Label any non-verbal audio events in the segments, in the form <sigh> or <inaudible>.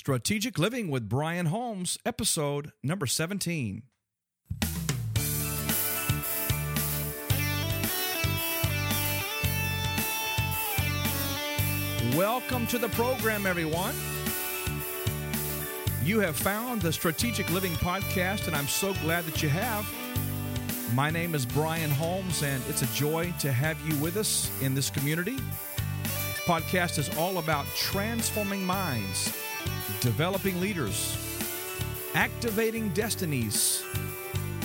Strategic Living with Brian Holmes, episode number 17. Welcome to the program, everyone. You have found the Strategic Living Podcast, and I'm so glad that you have. My name is Brian Holmes, and it's a joy to have you with us in this community. This podcast is all about transforming minds, developing leaders, activating destinies,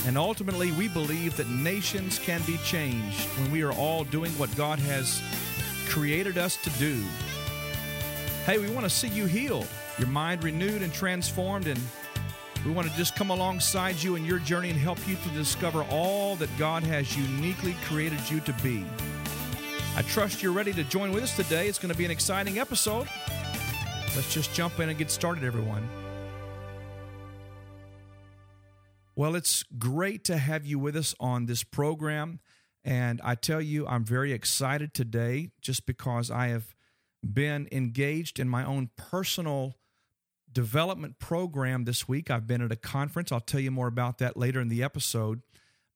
and ultimately, we believe that nations can be changed when we are all doing what God has created us to do. Hey, we want to see you healed, your mind renewed and transformed, and we want to just come alongside you in your journey and help you to discover all that God has uniquely created you to be. I trust you're ready to join with us today. It's going to be an exciting episode. Let's just jump in and get started, everyone. Well, it's great to have you with us on this program. And I tell you, I'm very excited today just because I have been engaged in my own personal development program this week. I've been at a conference. I'll tell you more about that later in the episode.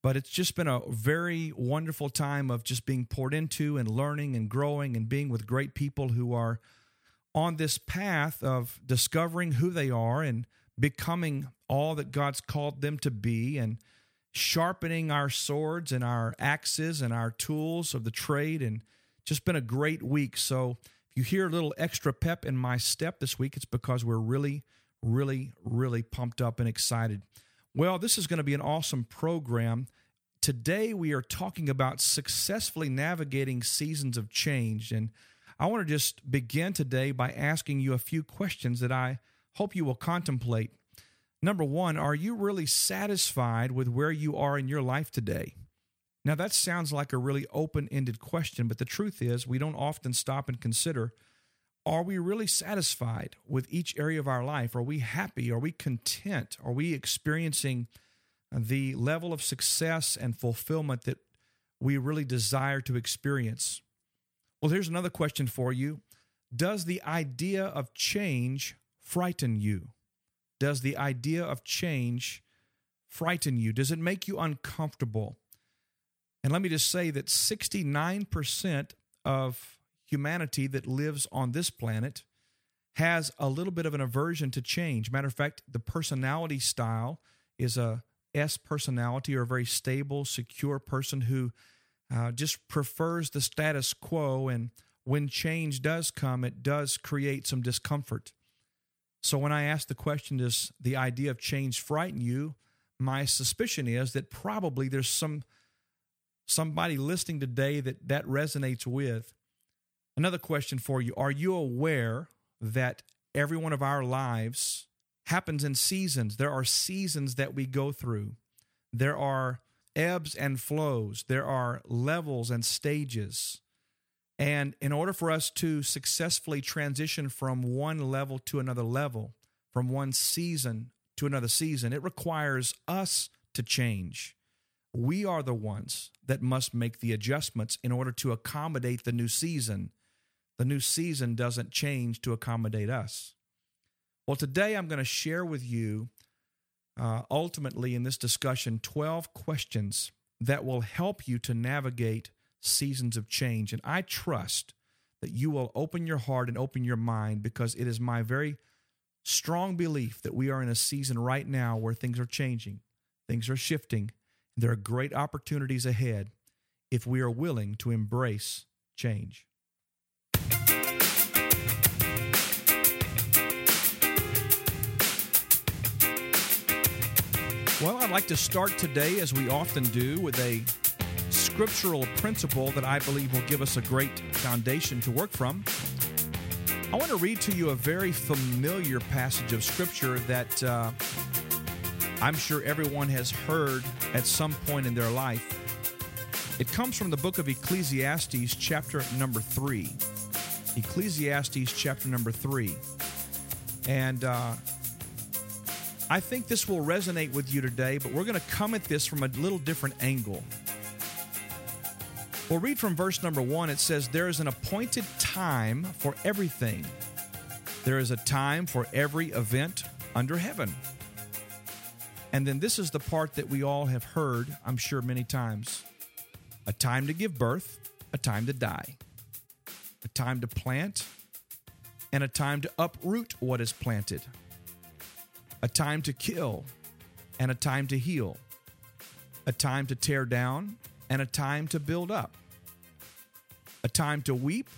But it's just been a very wonderful time of just being poured into and learning and growing and being with great people who are on this path of discovering who they are and becoming all that God's called them to be and sharpening our swords and our axes and our tools of the trade and just been a great week. So if you hear a little extra pep in my step this week, it's because we're really, really, really pumped up and excited. Well, this is going to be an awesome program. Today, we are talking about successfully navigating seasons of change. And I want to just begin today by asking you a few questions that I hope you will contemplate. Number one, are you really satisfied with where you are in your life today? Now, that sounds like a really open ended question, but the truth is, we don't often stop and consider are we really satisfied with each area of our life? Are we happy? Are we content? Are we experiencing the level of success and fulfillment that we really desire to experience? Well, here's another question for you Does the idea of change frighten you? Does the idea of change frighten you? Does it make you uncomfortable? And let me just say that 69% of humanity that lives on this planet has a little bit of an aversion to change. Matter of fact, the personality style is a S personality or a very stable, secure person who uh, just prefers the status quo. And when change does come, it does create some discomfort. So when I ask the question, does the idea of change frighten you? My suspicion is that probably there's some somebody listening today that that resonates with. Another question for you Are you aware that every one of our lives happens in seasons? There are seasons that we go through, there are ebbs and flows, there are levels and stages. And in order for us to successfully transition from one level to another level, from one season to another season, it requires us to change. We are the ones that must make the adjustments in order to accommodate the new season. The new season doesn't change to accommodate us. Well, today I'm going to share with you, uh, ultimately in this discussion, 12 questions that will help you to navigate seasons of change. And I trust that you will open your heart and open your mind because it is my very strong belief that we are in a season right now where things are changing, things are shifting. There are great opportunities ahead if we are willing to embrace change. Well, I'd like to start today, as we often do, with a scriptural principle that I believe will give us a great foundation to work from. I want to read to you a very familiar passage of scripture that uh, I'm sure everyone has heard at some point in their life. It comes from the book of Ecclesiastes, chapter number three. Ecclesiastes, chapter number three. And uh, I think this will resonate with you today, but we're going to come at this from a little different angle. We'll read from verse number one. It says, There is an appointed time for everything, There is a time for every event under heaven. And then this is the part that we all have heard, I'm sure, many times a time to give birth, a time to die, a time to plant, and a time to uproot what is planted, a time to kill, and a time to heal, a time to tear down, and a time to build up, a time to weep,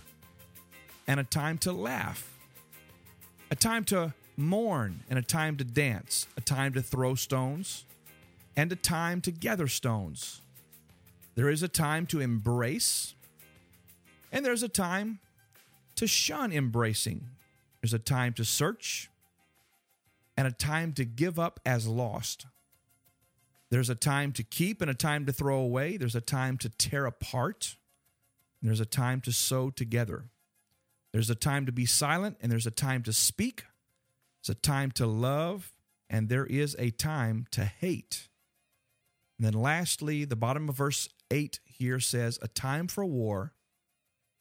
and a time to laugh, a time to mourn, and a time to dance, a time to throw stones, and a time to gather stones. There is a time to embrace, and there's a time to shun embracing. There's a time to search, and a time to give up as lost. There's a time to keep and a time to throw away. There's a time to tear apart. There's a time to sew together. There's a time to be silent and there's a time to speak. It's a time to love and there is a time to hate. And then lastly, the bottom of verse 8 here says, a time for war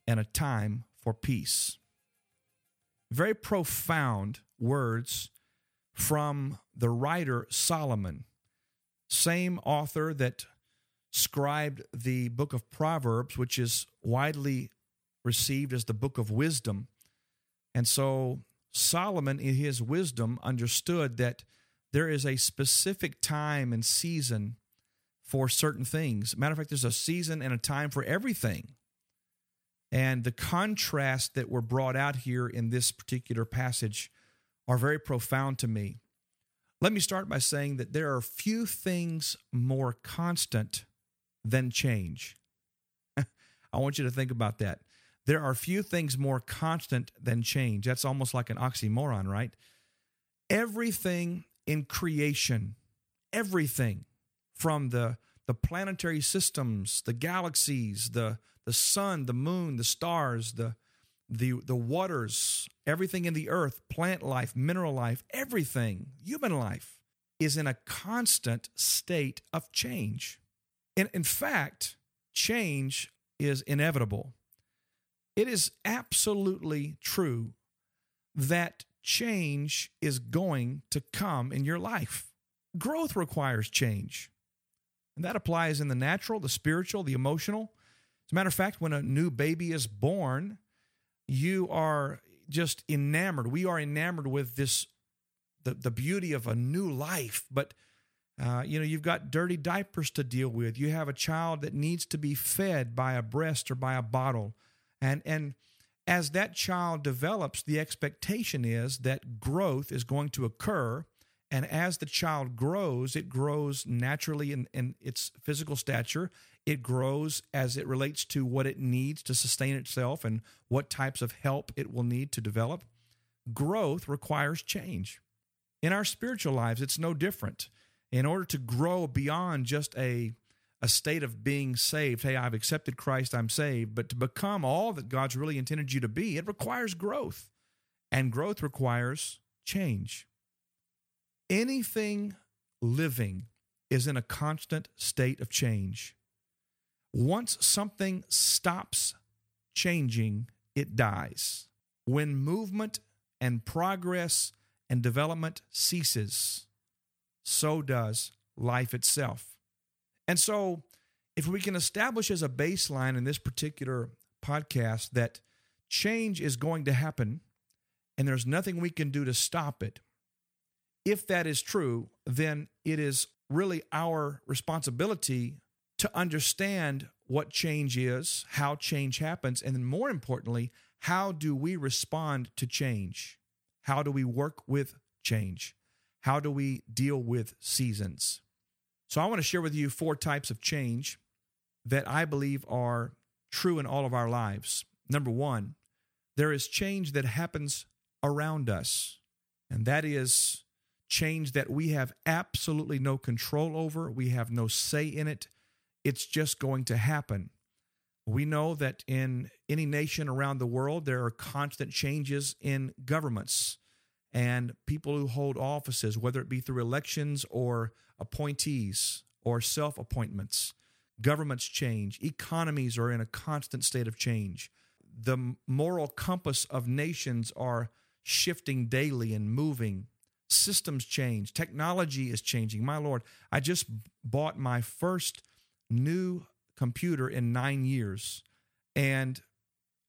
and a time for peace. Very profound words from the writer Solomon, same author that scribed the book of Proverbs, which is widely received as the book of wisdom. And so Solomon, in his wisdom, understood that there is a specific time and season for certain things. Matter of fact, there's a season and a time for everything. And the contrast that were brought out here in this particular passage are very profound to me. Let me start by saying that there are few things more constant than change. <laughs> I want you to think about that. There are few things more constant than change. That's almost like an oxymoron, right? Everything in creation, everything from the the planetary systems, the galaxies, the the sun, the moon, the stars, the the the waters, everything in the earth, plant life, mineral life, everything, human life is in a constant state of change. And in fact, change is inevitable. It is absolutely true that change is going to come in your life. Growth requires change. And that applies in the natural, the spiritual, the emotional. As a matter of fact, when a new baby is born, you are just enamored. We are enamored with this the, the beauty of a new life, but uh, you know, you've got dirty diapers to deal with. You have a child that needs to be fed by a breast or by a bottle. And and as that child develops, the expectation is that growth is going to occur. And as the child grows, it grows naturally in, in its physical stature. It grows as it relates to what it needs to sustain itself and what types of help it will need to develop. Growth requires change. In our spiritual lives, it's no different. In order to grow beyond just a a state of being saved. Hey, I've accepted Christ, I'm saved. But to become all that God's really intended you to be, it requires growth. And growth requires change. Anything living is in a constant state of change. Once something stops changing, it dies. When movement and progress and development ceases, so does life itself. And so, if we can establish as a baseline in this particular podcast that change is going to happen and there's nothing we can do to stop it, if that is true, then it is really our responsibility to understand what change is, how change happens, and then more importantly, how do we respond to change? How do we work with change? How do we deal with seasons? So I want to share with you four types of change that I believe are true in all of our lives. Number one, there is change that happens around us, and that is change that we have absolutely no control over. We have no say in it. It's just going to happen. We know that in any nation around the world, there are constant changes in governments and people who hold offices, whether it be through elections or appointees or self appointments. Governments change, economies are in a constant state of change. The moral compass of nations are shifting daily and moving. Systems change, technology is changing. My Lord, I just bought my first new computer in nine years. And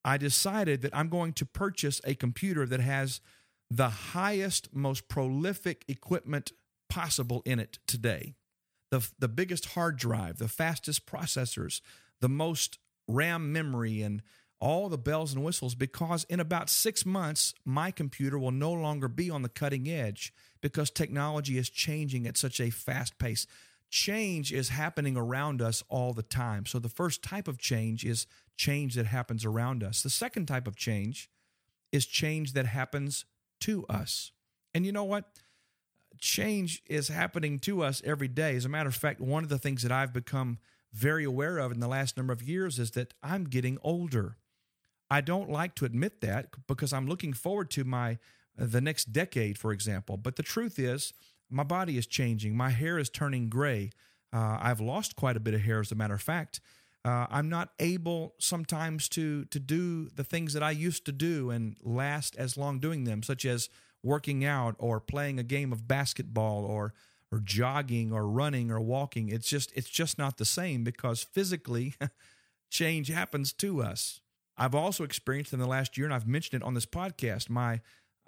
I decided that I'm going to purchase a computer that has the highest, most prolific equipment possible in it today. The, the biggest hard drive, the fastest processors, the most RAM memory, and all the bells and whistles because in about six months, my computer will no longer be on the cutting edge because technology is changing at such a fast pace. Change is happening around us all the time. So, the first type of change is change that happens around us. The second type of change is change that happens to us. And you know what? Change is happening to us every day. As a matter of fact, one of the things that I've become very aware of in the last number of years is that I'm getting older. I don't like to admit that because I'm looking forward to my uh, the next decade, for example. But the truth is, my body is changing. My hair is turning gray. Uh, I've lost quite a bit of hair, as a matter of fact. Uh, I'm not able sometimes to to do the things that I used to do and last as long doing them, such as working out or playing a game of basketball or or jogging or running or walking. It's just it's just not the same because physically <laughs> change happens to us. I've also experienced in the last year, and I've mentioned it on this podcast, my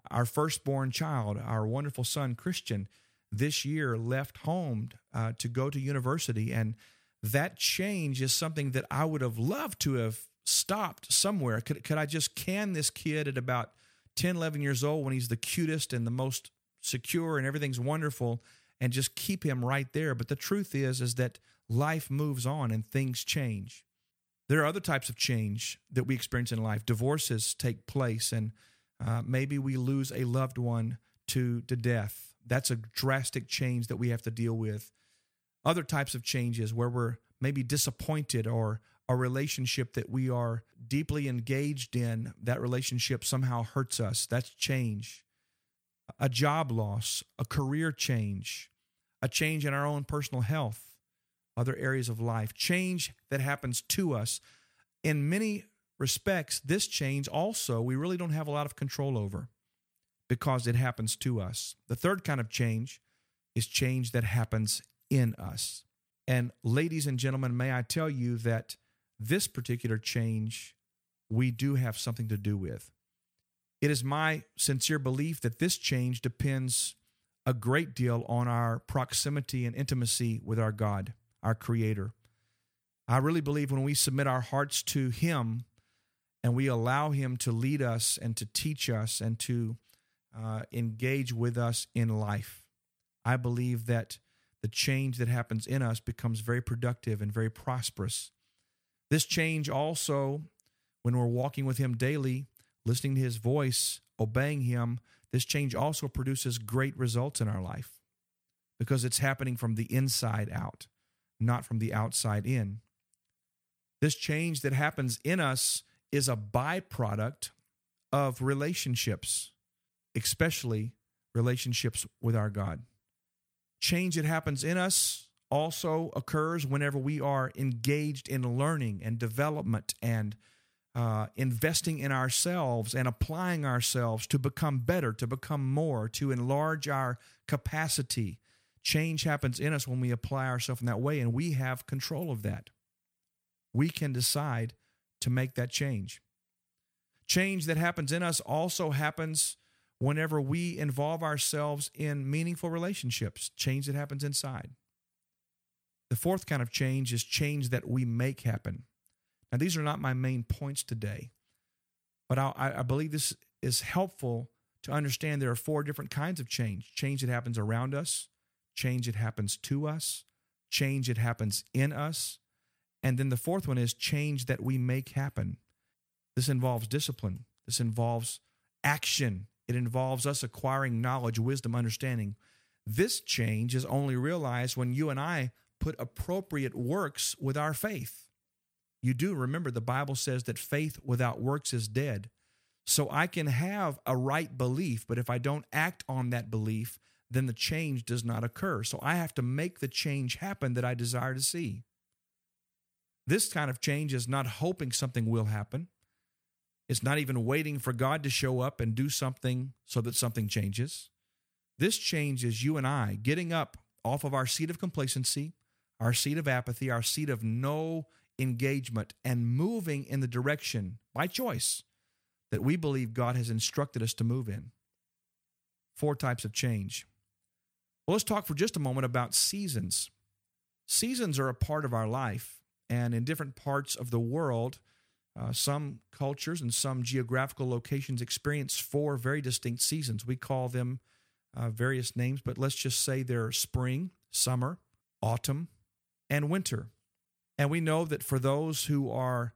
our firstborn child, our wonderful son Christian, this year left home uh, to go to university, and that change is something that I would have loved to have stopped somewhere. Could could I just can this kid at about 10, 11 years old when he's the cutest and the most secure and everything's wonderful and just keep him right there? But the truth is is that life moves on and things change. There are other types of change that we experience in life. Divorces take place, and uh, maybe we lose a loved one to, to death. That's a drastic change that we have to deal with. Other types of changes where we're maybe disappointed or a relationship that we are deeply engaged in, that relationship somehow hurts us. That's change. A job loss, a career change, a change in our own personal health other areas of life, change that happens to us. In many respects, this change also we really don't have a lot of control over because it happens to us. The third kind of change is change that happens in us. And ladies and gentlemen, may I tell you that this particular change we do have something to do with. It is my sincere belief that this change depends a great deal on our proximity and intimacy with our God our Creator. I really believe when we submit our hearts to Him and we allow Him to lead us and to teach us and to uh, engage with us in life, I believe that the change that happens in us becomes very productive and very prosperous. This change also, when we're walking with Him daily, listening to His voice, obeying Him, this change also produces great results in our life because it's happening from the inside out not from the outside in. This change that happens in us is a byproduct of relationships, especially relationships with our God. Change that happens in us also occurs whenever we are engaged in learning and development and uh, investing in ourselves and applying ourselves to become better, to become more, to enlarge our capacity Change happens in us when we apply ourselves in that way, and we have control of that. We can decide to make that change. Change that happens in us also happens whenever we involve ourselves in meaningful relationships, change that happens inside. The fourth kind of change is change that we make happen. Now, these are not my main points today, but I, I believe this is helpful to understand there are four different kinds of change change that happens around us, change that happens to us, change that happens in us. And then the fourth one is change that we make happen. This involves discipline, this involves action, it involves us acquiring knowledge, wisdom, understanding. This change is only realized when you and I put appropriate works with our faith. You do remember the Bible says that faith without works is dead. So I can have a right belief, but if I don't act on that belief, then the change does not occur. So I have to make the change happen that I desire to see. This kind of change is not hoping something will happen. It's not even waiting for God to show up and do something so that something changes. This change is you and I getting up off of our seat of complacency, our seat of apathy, our seat of no engagement, and moving in the direction by choice that we believe God has instructed us to move in. Four types of change. Well, let's talk for just a moment about seasons. Seasons are a part of our life, and in different parts of the world, uh, some cultures and some geographical locations experience four very distinct seasons. We call them uh, various names, but let's just say they're spring, summer, autumn, and winter. And we know that for those who are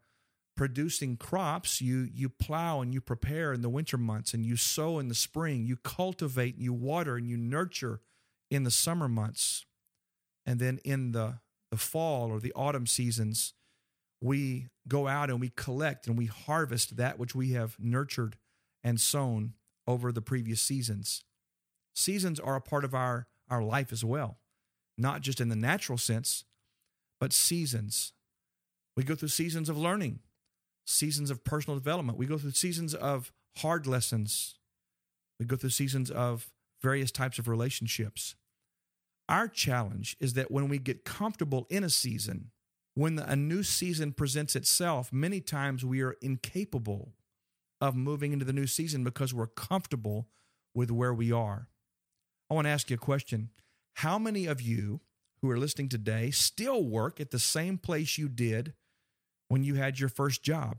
producing crops, you you plow and you prepare in the winter months and you sow in the spring, you cultivate you water and you nurture in the summer months. And then in the the fall or the autumn seasons, we go out and we collect and we harvest that which we have nurtured and sown over the previous seasons. Seasons are a part of our, our life as well, not just in the natural sense, but seasons. We go through seasons of learning seasons of personal development. We go through seasons of hard lessons. We go through seasons of various types of relationships. Our challenge is that when we get comfortable in a season, when a new season presents itself, many times we are incapable of moving into the new season because we're comfortable with where we are. I want to ask you a question. How many of you who are listening today still work at the same place you did when you had your first job.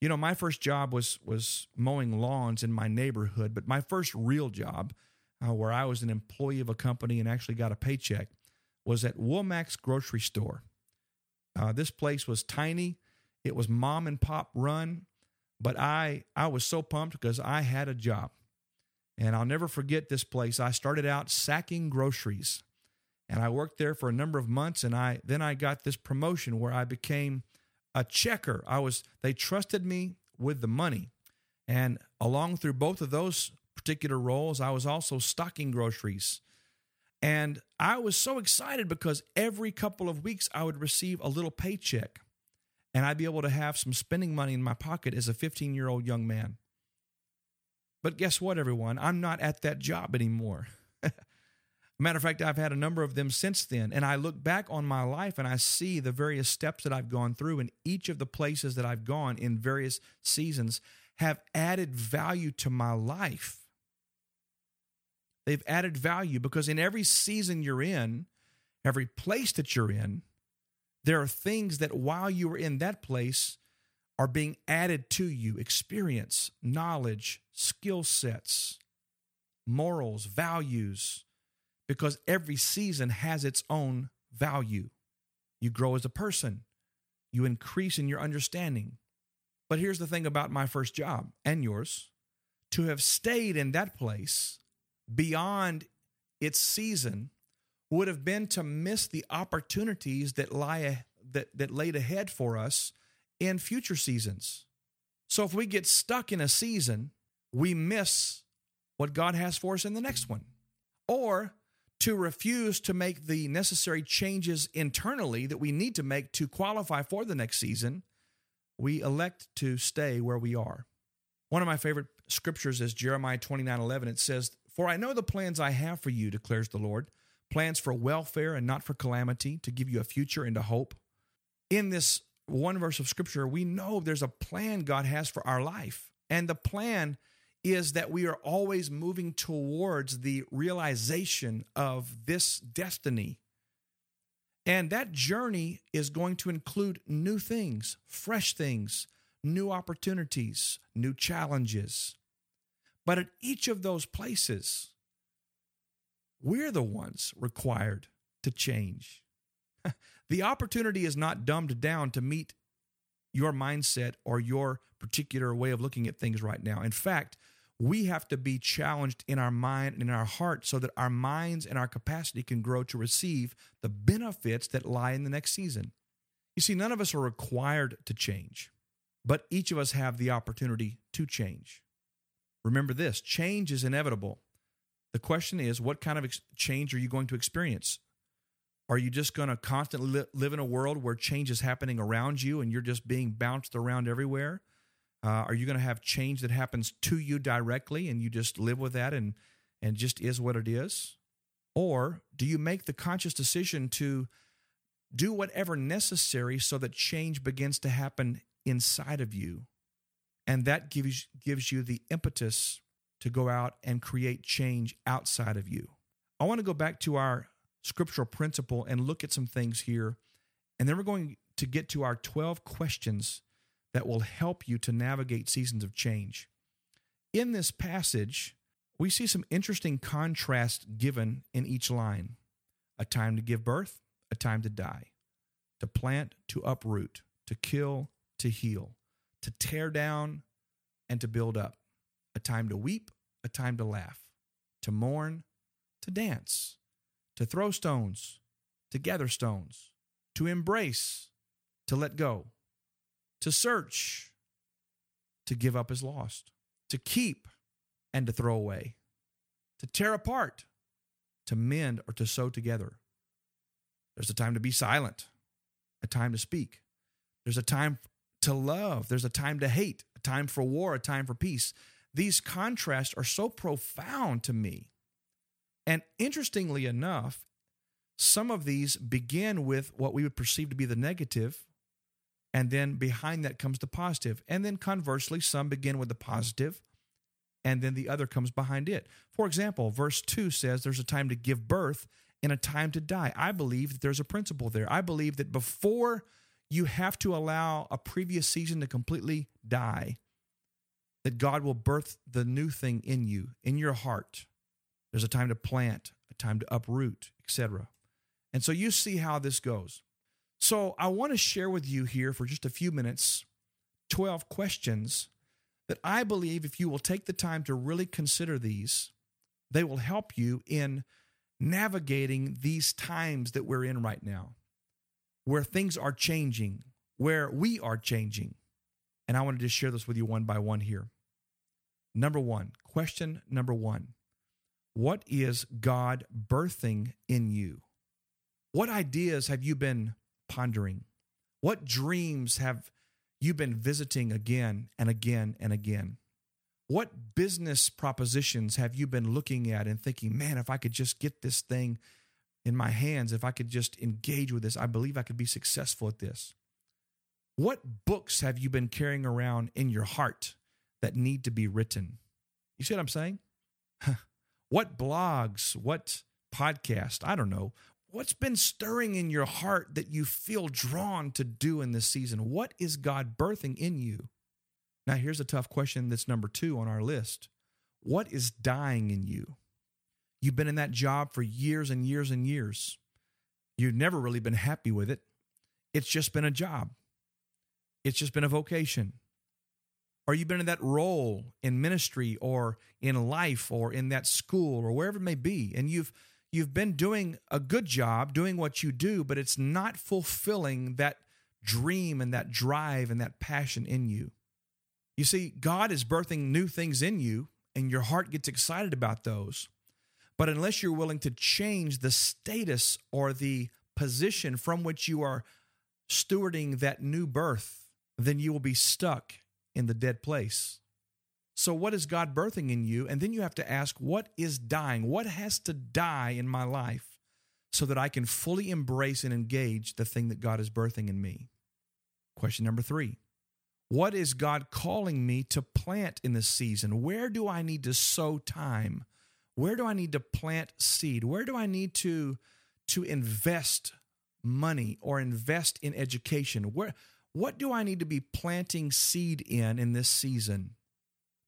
You know, my first job was was mowing lawns in my neighborhood, but my first real job, uh, where I was an employee of a company and actually got a paycheck, was at Womack's grocery store. Uh, this place was tiny; it was mom and pop run, but I I was so pumped because I had a job, and I'll never forget this place. I started out sacking groceries, and I worked there for a number of months, and I then I got this promotion where I became a checker. I was they trusted me with the money. And along through both of those particular roles, I was also stocking groceries. And I was so excited because every couple of weeks I would receive a little paycheck and I'd be able to have some spending money in my pocket as a 15 year old young man. But guess what, everyone? I'm not at that job anymore. <laughs> Matter of fact, I've had a number of them since then. And I look back on my life and I see the various steps that I've gone through, and each of the places that I've gone in various seasons have added value to my life. They've added value because in every season you're in, every place that you're in, there are things that while you are in that place are being added to you experience, knowledge, skill sets, morals, values because every season has its own value. You grow as a person, you increase in your understanding. But here's the thing about my first job and yours to have stayed in that place beyond its season would have been to miss the opportunities that lie that, that laid ahead for us in future seasons. So if we get stuck in a season, we miss what God has for us in the next one. Or to refuse to make the necessary changes internally that we need to make to qualify for the next season, we elect to stay where we are. One of my favorite scriptures is Jeremiah 29 11. It says, For I know the plans I have for you, declares the Lord plans for welfare and not for calamity, to give you a future and a hope. In this one verse of scripture, we know there's a plan God has for our life. And the plan is that we are always moving towards the realization of this destiny. And that journey is going to include new things, fresh things, new opportunities, new challenges. But at each of those places, we're the ones required to change. <laughs> the opportunity is not dumbed down to meet your mindset or your particular way of looking at things right now. In fact, we have to be challenged in our mind and in our heart so that our minds and our capacity can grow to receive the benefits that lie in the next season. You see, none of us are required to change, but each of us have the opportunity to change. Remember this change is inevitable. The question is, what kind of ex- change are you going to experience? Are you just going to constantly li- live in a world where change is happening around you and you're just being bounced around everywhere? Uh, are you going to have change that happens to you directly and you just live with that and and just is what it is? Or do you make the conscious decision to do whatever necessary so that change begins to happen inside of you? And that gives gives you the impetus to go out and create change outside of you. I want to go back to our scriptural principle and look at some things here. And then we're going to get to our 12 questions that will help you to navigate seasons of change. In this passage, we see some interesting contrast given in each line a time to give birth, a time to die, to plant, to uproot, to kill, to heal, to tear down, and to build up, a time to weep, a time to laugh, to mourn, to dance, to throw stones, to gather stones, to embrace, to let go, to search, to give up as lost, to keep and to throw away, to tear apart, to mend or to sew together. There's a time to be silent, a time to speak. There's a time to love, there's a time to hate, a time for war, a time for peace. These contrasts are so profound to me. And interestingly enough, some of these begin with what we would perceive to be the negative, and then behind that comes the positive. And then conversely, some begin with the positive, and then the other comes behind it. For example, verse 2 says there's a time to give birth and a time to die. I believe that there's a principle there. I believe that before you have to allow a previous season to completely die, that God will birth the new thing in you, in your heart. There's a time to plant, a time to uproot, etc. And so you see how this goes. So I want to share with you here for just a few minutes 12 questions that I believe if you will take the time to really consider these, they will help you in navigating these times that we're in right now, where things are changing, where we are changing. And I wanted to share this with you one by one here. Number one, question number one What is God birthing in you? What ideas have you been pondering? What dreams have you been visiting again and again and again? What business propositions have you been looking at and thinking, man, if I could just get this thing in my hands, if I could just engage with this, I believe I could be successful at this? What books have you been carrying around in your heart that need to be written? You see what I'm saying? <laughs> what blogs, what podcast, I don't know. What's been stirring in your heart that you feel drawn to do in this season? What is God birthing in you? Now, here's a tough question that's number two on our list What is dying in you? You've been in that job for years and years and years. You've never really been happy with it. It's just been a job, it's just been a vocation. Or you've been in that role in ministry or in life or in that school or wherever it may be, and you've you've been doing a good job doing what you do, but it's not fulfilling that dream and that drive and that passion in you. You see, God is birthing new things in you, and your heart gets excited about those. But unless you're willing to change the status or the position from which you are stewarding that new birth, then you will be stuck in the dead place. So, what is God birthing in you? And then you have to ask, what is dying? What has to die in my life so that I can fully embrace and engage the thing that God is birthing in me? Question number three What is God calling me to plant in this season? Where do I need to sow time? Where do I need to plant seed? Where do I need to, to invest money or invest in education? Where, what do I need to be planting seed in in this season?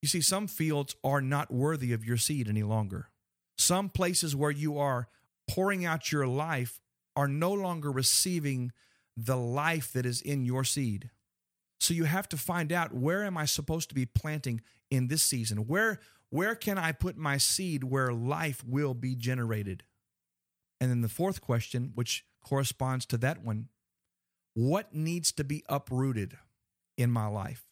You see, some fields are not worthy of your seed any longer. Some places where you are pouring out your life are no longer receiving the life that is in your seed. So you have to find out where am I supposed to be planting in this season? Where where can I put my seed where life will be generated? And then the fourth question, which corresponds to that one, what needs to be uprooted in my life?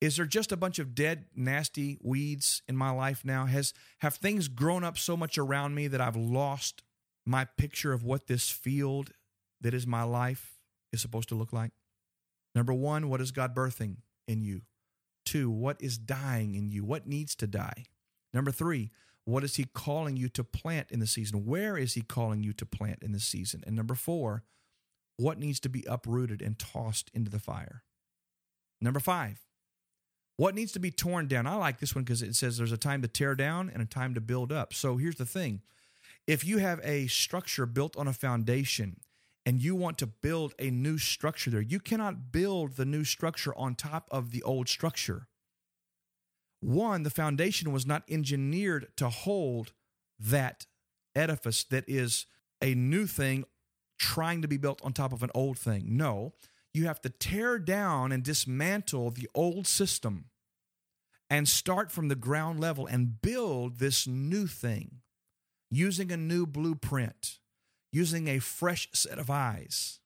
Is there just a bunch of dead, nasty weeds in my life now? Has have things grown up so much around me that I've lost my picture of what this field that is my life is supposed to look like? Number one, what is God birthing in you? Two, what is dying in you? What needs to die? Number three, what is he calling you to plant in the season? Where is he calling you to plant in the season? And number four, what needs to be uprooted and tossed into the fire? Number five, what needs to be torn down? I like this one because it says there's a time to tear down and a time to build up. So here's the thing if you have a structure built on a foundation and you want to build a new structure there, you cannot build the new structure on top of the old structure. One, the foundation was not engineered to hold that edifice that is a new thing trying to be built on top of an old thing. No, you have to tear down and dismantle the old system and start from the ground level and build this new thing using a new blueprint, using a fresh set of eyes.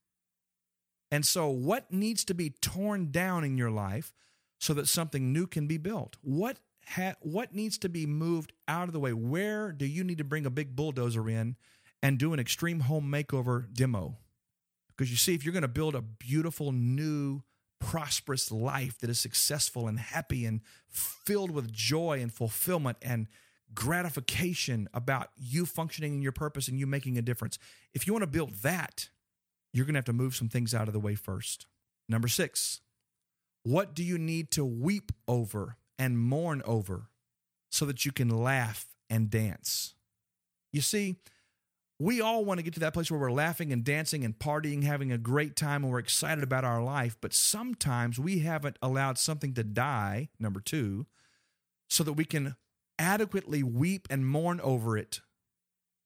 And so, what needs to be torn down in your life so that something new can be built? What ha- what needs to be moved out of the way? Where do you need to bring a big bulldozer in and do an extreme home makeover demo? Because you see, if you're going to build a beautiful, new, prosperous life that is successful and happy and filled with joy and fulfillment and gratification about you functioning in your purpose and you making a difference, if you want to build that, you're going to have to move some things out of the way first. Number six, what do you need to weep over and mourn over so that you can laugh and dance? You see, we all want to get to that place where we're laughing and dancing and partying, having a great time, and we're excited about our life. But sometimes we haven't allowed something to die, number two, so that we can adequately weep and mourn over it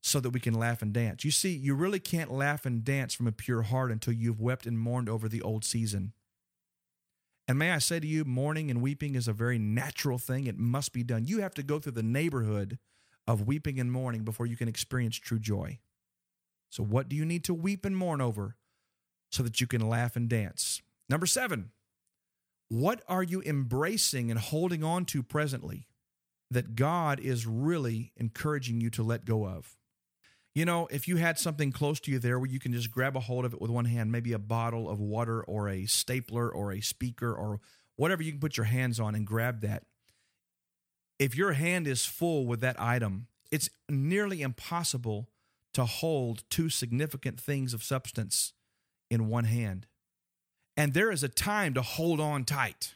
so that we can laugh and dance. You see, you really can't laugh and dance from a pure heart until you've wept and mourned over the old season. And may I say to you, mourning and weeping is a very natural thing. It must be done. You have to go through the neighborhood of weeping and mourning before you can experience true joy. So, what do you need to weep and mourn over so that you can laugh and dance? Number seven, what are you embracing and holding on to presently that God is really encouraging you to let go of? You know, if you had something close to you there where you can just grab a hold of it with one hand, maybe a bottle of water or a stapler or a speaker or whatever you can put your hands on and grab that, if your hand is full with that item, it's nearly impossible to hold two significant things of substance in one hand. And there is a time to hold on tight.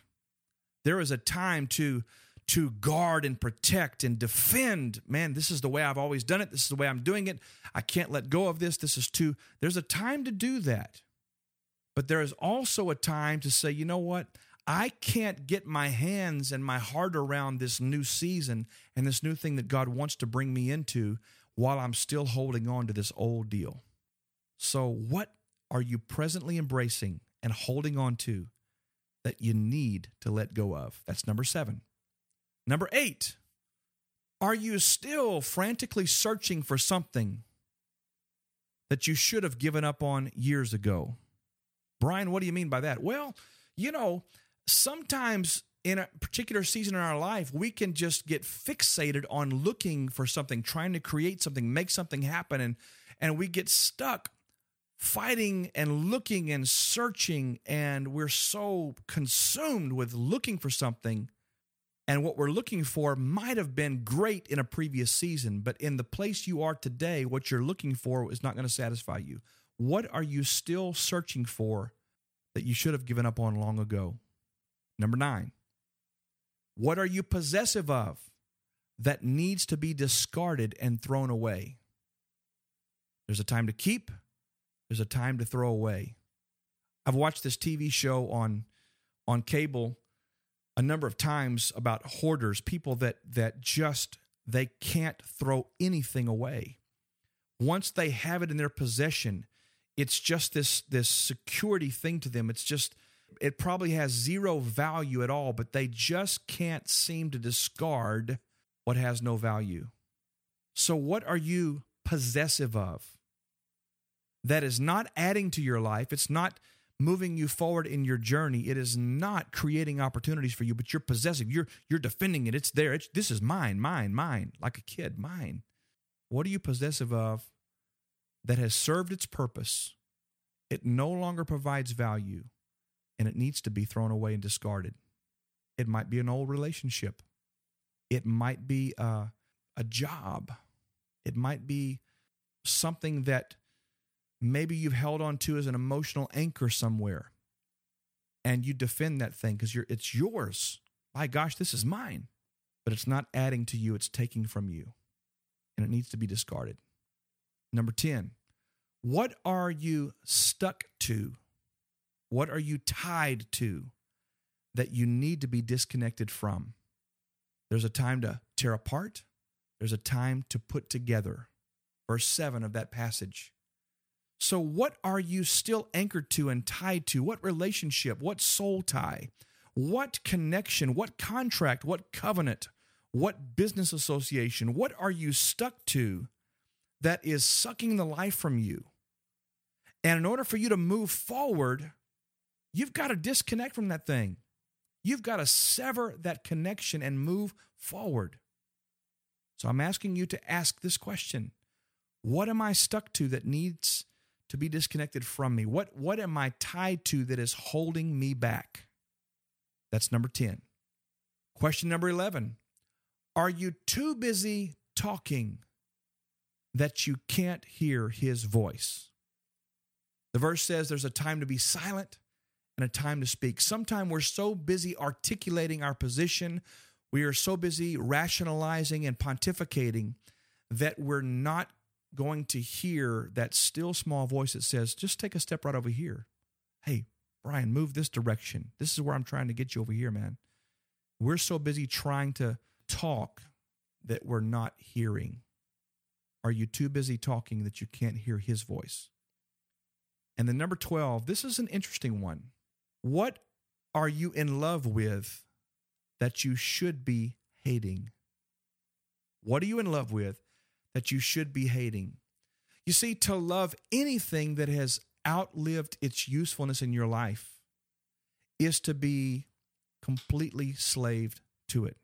There is a time to to guard and protect and defend. Man, this is the way I've always done it. This is the way I'm doing it. I can't let go of this. This is too There's a time to do that. But there is also a time to say, you know what? I can't get my hands and my heart around this new season and this new thing that God wants to bring me into while I'm still holding on to this old deal. So, what are you presently embracing and holding on to that you need to let go of? That's number seven. Number eight, are you still frantically searching for something that you should have given up on years ago? Brian, what do you mean by that? Well, you know, sometimes in a particular season in our life, we can just get fixated on looking for something, trying to create something, make something happen, and and we get stuck fighting and looking and searching, and we're so consumed with looking for something. And what we're looking for might have been great in a previous season, but in the place you are today, what you're looking for is not going to satisfy you. What are you still searching for that you should have given up on long ago? Number nine, what are you possessive of that needs to be discarded and thrown away? There's a time to keep, there's a time to throw away. I've watched this TV show on on cable a number of times about hoarders, people that that just they can't throw anything away. Once they have it in their possession, it's just this this security thing to them. It's just it probably has zero value at all, but they just can't seem to discard what has no value. So, what are you possessive of that is not adding to your life? It's not moving you forward in your journey. It is not creating opportunities for you, but you're possessive. You're you're defending it. It's there. It's, this is mine, mine, mine, like a kid, mine. What are you possessive of that has served its purpose? It no longer provides value and it needs to be thrown away and discarded. It might be an old relationship. It might be a, a job. It might be something that maybe you've held on to as an emotional anchor somewhere and you defend that thing because it's yours. My gosh, this is mine. But it's not adding to you, it's taking from you. And it needs to be discarded. Number 10, what are you stuck to? What are you tied to that you need to be disconnected from? There's a time to tear apart, there's a time to put together. Verse 7 of that passage. So, what are you still anchored to and tied to? What relationship? What soul tie? What connection? What contract? What covenant? What business association? What are you stuck to that is sucking the life from you? And in order for you to move forward, you've got to disconnect from that thing. You've got to sever that connection and move forward. So I'm asking you to ask this question What am I stuck to that needs to be disconnected from me? What, what am I tied to that is holding me back? That's number 10. Question number 11 Are you too busy talking that you can't hear his voice? The verse says there's a time to be silent and a time to speak. Sometimes we're so busy articulating our position, we are so busy rationalizing and pontificating that we're not going to hear that still small voice that says, just take a step right over here. Hey, Brian, move this direction. This is where I'm trying to get you over here, man. We're so busy trying to talk that we're not hearing. Are you too busy talking that you can't hear his voice? And then number 12, this is an interesting one. What are you in love with that you should be hating? What are you in love with that you should be hating. You see, to love anything that has outlived its usefulness in your life is to be completely slaved to it.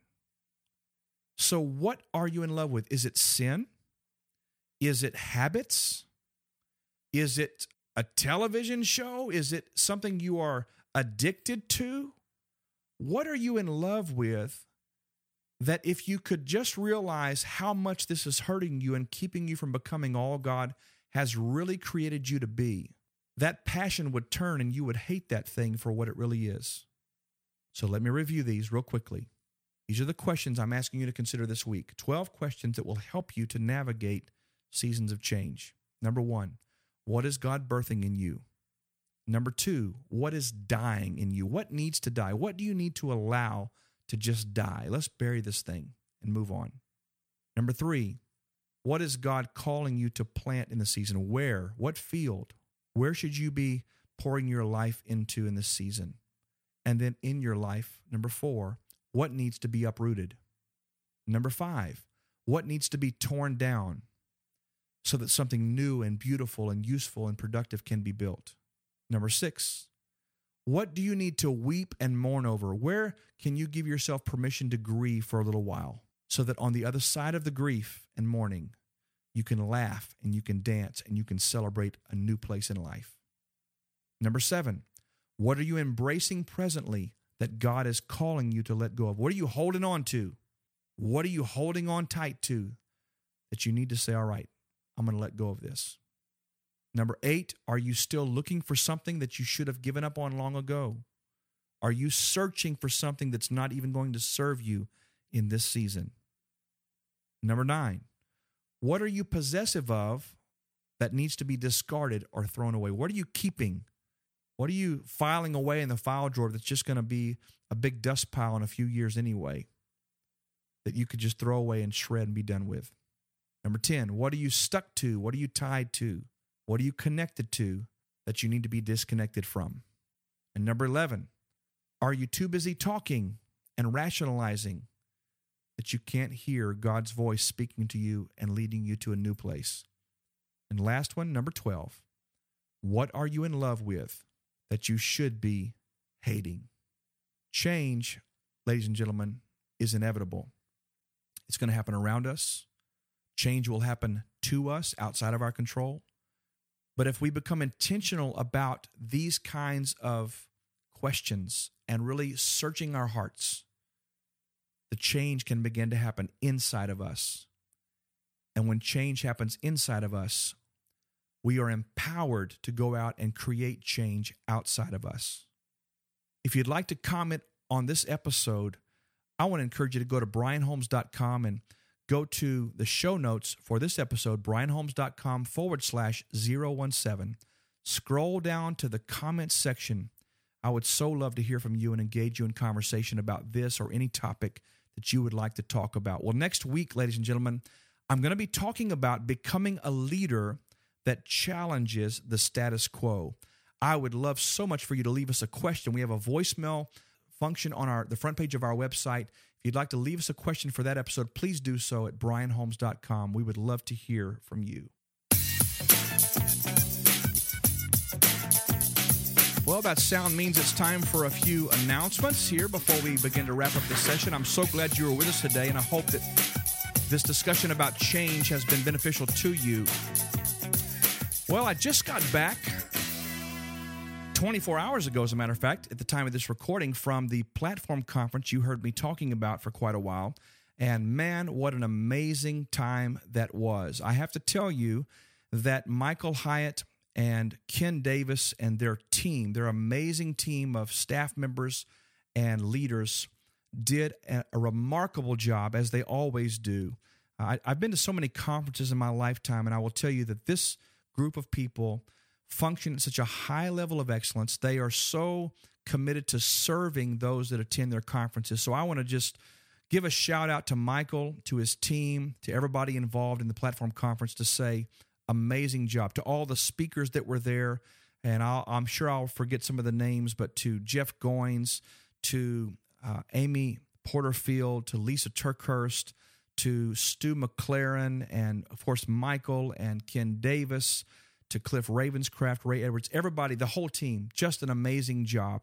So, what are you in love with? Is it sin? Is it habits? Is it a television show? Is it something you are addicted to? What are you in love with that if you could just realize how much this is hurting you and keeping you from becoming all God has really created you to be, that passion would turn and you would hate that thing for what it really is. So let me review these real quickly. These are the questions I'm asking you to consider this week 12 questions that will help you to navigate seasons of change. Number one, what is God birthing in you? Number two, what is dying in you? What needs to die? What do you need to allow to just die. Let's bury this thing and move on. Number three, what is God calling you to plant in the season? Where? What field? Where should you be pouring your life into in this season? And then in your life, number four, what needs to be uprooted? Number five, what needs to be torn down so that something new and beautiful and useful and productive can be built? Number six, what do you need to weep and mourn over? Where can you give yourself permission to grieve for a little while so that on the other side of the grief and mourning, you can laugh and you can dance and you can celebrate a new place in life? Number seven, what are you embracing presently that God is calling you to let go of? What are you holding on to? What are you holding on tight to that you need to say, all right, I'm going to let go of this? Number eight, are you still looking for something that you should have given up on long ago? Are you searching for something that's not even going to serve you in this season? Number nine, what are you possessive of that needs to be discarded or thrown away? What are you keeping? What are you filing away in the file drawer that's just going to be a big dust pile in a few years anyway that you could just throw away and shred and be done with? Number 10, what are you stuck to? What are you tied to? What are you connected to that you need to be disconnected from? And number 11, are you too busy talking and rationalizing that you can't hear God's voice speaking to you and leading you to a new place? And last one, number 12, what are you in love with that you should be hating? Change, ladies and gentlemen, is inevitable. It's going to happen around us. Change will happen to us outside of our control. But if we become intentional about these kinds of questions and really searching our hearts the change can begin to happen inside of us. And when change happens inside of us, we are empowered to go out and create change outside of us. If you'd like to comment on this episode, I want to encourage you to go to brianholmes.com and go to the show notes for this episode, brianholmes.com forward slash 017. Scroll down to the comments section. I would so love to hear from you and engage you in conversation about this or any topic that you would like to talk about. Well, next week, ladies and gentlemen, I'm going to be talking about becoming a leader that challenges the status quo. I would love so much for you to leave us a question. We have a voicemail function on our the front page of our website. If you'd like to leave us a question for that episode, please do so at brianholmes.com. We would love to hear from you. Well, that sound means it's time for a few announcements here before we begin to wrap up this session. I'm so glad you were with us today, and I hope that this discussion about change has been beneficial to you. Well, I just got back 24 hours ago, as a matter of fact, at the time of this recording, from the platform conference you heard me talking about for quite a while. And man, what an amazing time that was. I have to tell you that Michael Hyatt and Ken Davis and their team, their amazing team of staff members and leaders, did a, remarkable job, as they always do. I've been to so many conferences in my lifetime, and I will tell you that this group of people function at such a high level of excellence. They are so committed to serving those that attend their conferences. So I want to just give a shout out to Michael, to his team, to everybody involved in the platform conference to say, amazing job. To all the speakers that were there, and i am sure I'll forget some of the names, but to Jeff Goins, to uh, Amy Porterfield, to Lysa TerKeurst, to Stu McLaren, and of course, Michael and Ken Davis to Cliff Ravenscraft, Ray Edwards, everybody, the whole team, just an amazing job.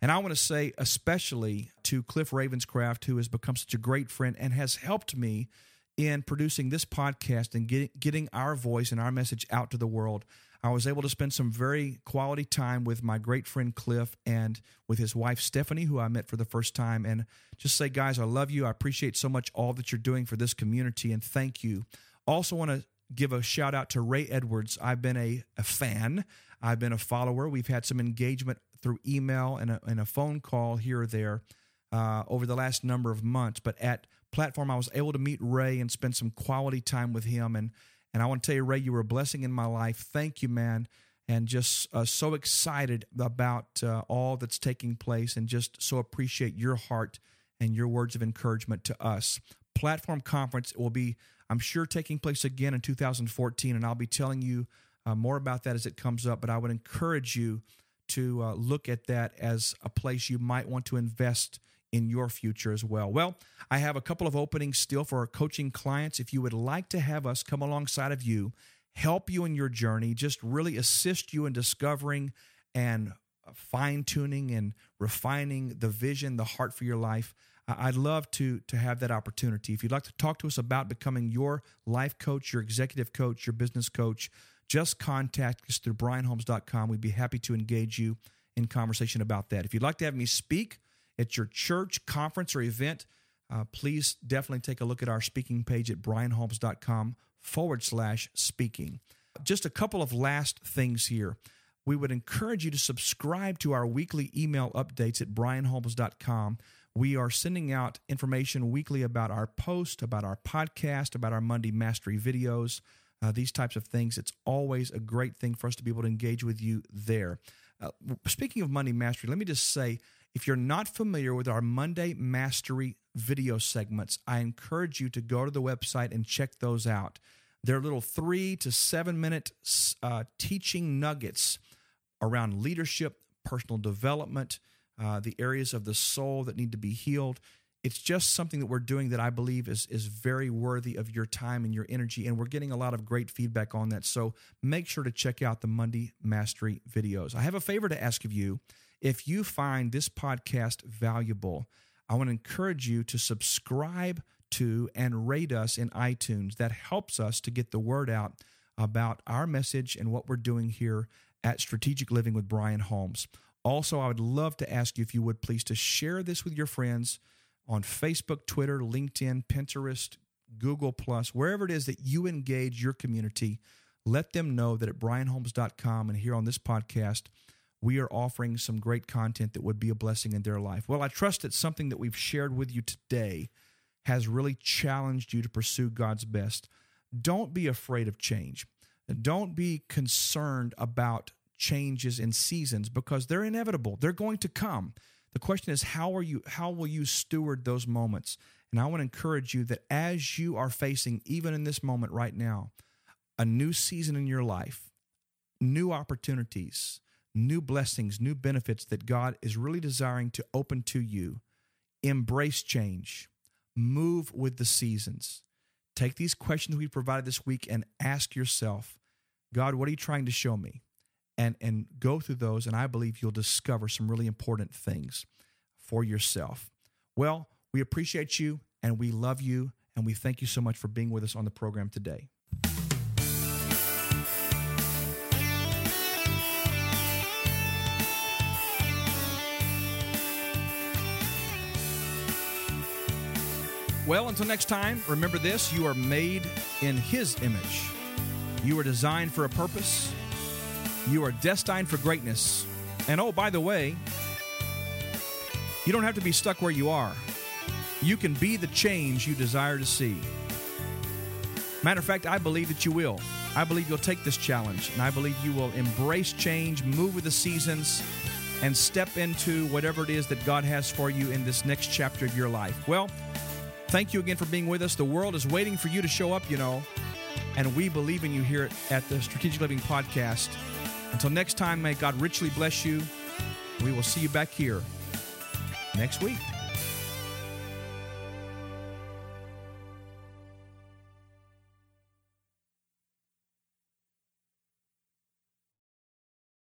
And I want to say, especially to Cliff Ravenscraft, who has become such a great friend and has helped me in producing this podcast and get, getting our voice and our message out to the world. I was able to spend some very quality time with my great friend Cliff and with his wife Stephanie, who I met for the first time. And just say, guys, I love you. I appreciate so much all that you're doing for this community, and thank you. Also, want to give a shout out to Ray Edwards. I've been a, a fan, I've been a follower. We've had some engagement through email and a, and a phone call here or there uh, over the last number of months. But at Platform, I was able to meet Ray and spend some quality time with him. And, and I want to tell you, Ray, you were a blessing in my life. Thank you, man. And just uh, so excited about uh, all that's taking place and just so appreciate your heart and your words of encouragement to us. Platform Conference will be I'm sure taking place again in 2014, and I'll be telling you uh, more about that as it comes up. But I would encourage you to uh, look at that as a place you might want to invest in your future as well. Well, I have a couple of openings still for our coaching clients. If you would like to have us come alongside of you, help you in your journey, just really assist you in discovering and fine tuning and refining the vision, the heart for your life. I'd love to to have that opportunity. If you'd like to talk to us about becoming your life coach, your executive coach, your business coach, just contact us through brianholmes.com. We'd be happy to engage you in conversation about that. If you'd like to have me speak at your church, conference, or event, uh, please definitely take a look at our speaking page at brianholmes.com forward slash speaking. Just a couple of last things here. We would encourage you to subscribe to our weekly email updates at brianholmes.com. We are sending out information weekly about our post, about our podcast, about our Monday Mastery videos, uh, these types of things. It's always a great thing for us to be able to engage with you there. Uh, speaking of Monday Mastery, let me just say if you're not familiar with our Monday Mastery video segments, I encourage you to go to the website and check those out. They're little three to seven minute uh, teaching nuggets around leadership, personal development, uh, the areas of the soul that need to be healed. It's just something that we're doing that I believe is, is very worthy of your time and your energy. And we're getting a lot of great feedback on that. So make sure to check out the Monday Mastery videos. I have a favor to ask of you. If you find this podcast valuable, I want to encourage you to subscribe to and rate us in iTunes. That helps us to get the word out about our message and what we're doing here at Strategic Living with Brian Holmes. Also, I would love to ask you if you would please to share this with your friends. on Facebook, Twitter, LinkedIn, Pinterest, Google Plus, wherever it is that you engage your community, let them know that at brianholmes.com and here on this podcast, we are offering some great content that would be a blessing in their life. Well, I trust that something that we've shared with you today has really challenged you to pursue God's best. Don't be afraid of change. Don't be concerned about changes in seasons because they're inevitable. They're going to come. The question is how are you how will you steward those moments? And I want to encourage you that as you are facing even in this moment right now, a new season in your life, new opportunities, new blessings, new benefits that God is really desiring to open to you. Embrace change. Move with the seasons. Take these questions we provided this week and ask yourself, God, what are you trying to show me? And, and go through those, and I believe you'll discover some really important things for yourself. Well, we appreciate you and we love you, and we thank you so much for being with us on the program today. Well, until next time, remember this you are made in His image. You are designed for a purpose. You are destined for greatness. And oh, by the way, you don't have to be stuck where you are. You can be the change you desire to see. Matter of fact, I believe that you will. I believe you'll take this challenge, and I believe you will embrace change, move with the seasons, and step into whatever it is that God has for you in this next chapter of your life. Well, Thank you again for being with us. The world is waiting for you to show up, you know, and we believe in you here at the Strategic Living Podcast. Until next time, may God richly bless you. We will see you back here next week.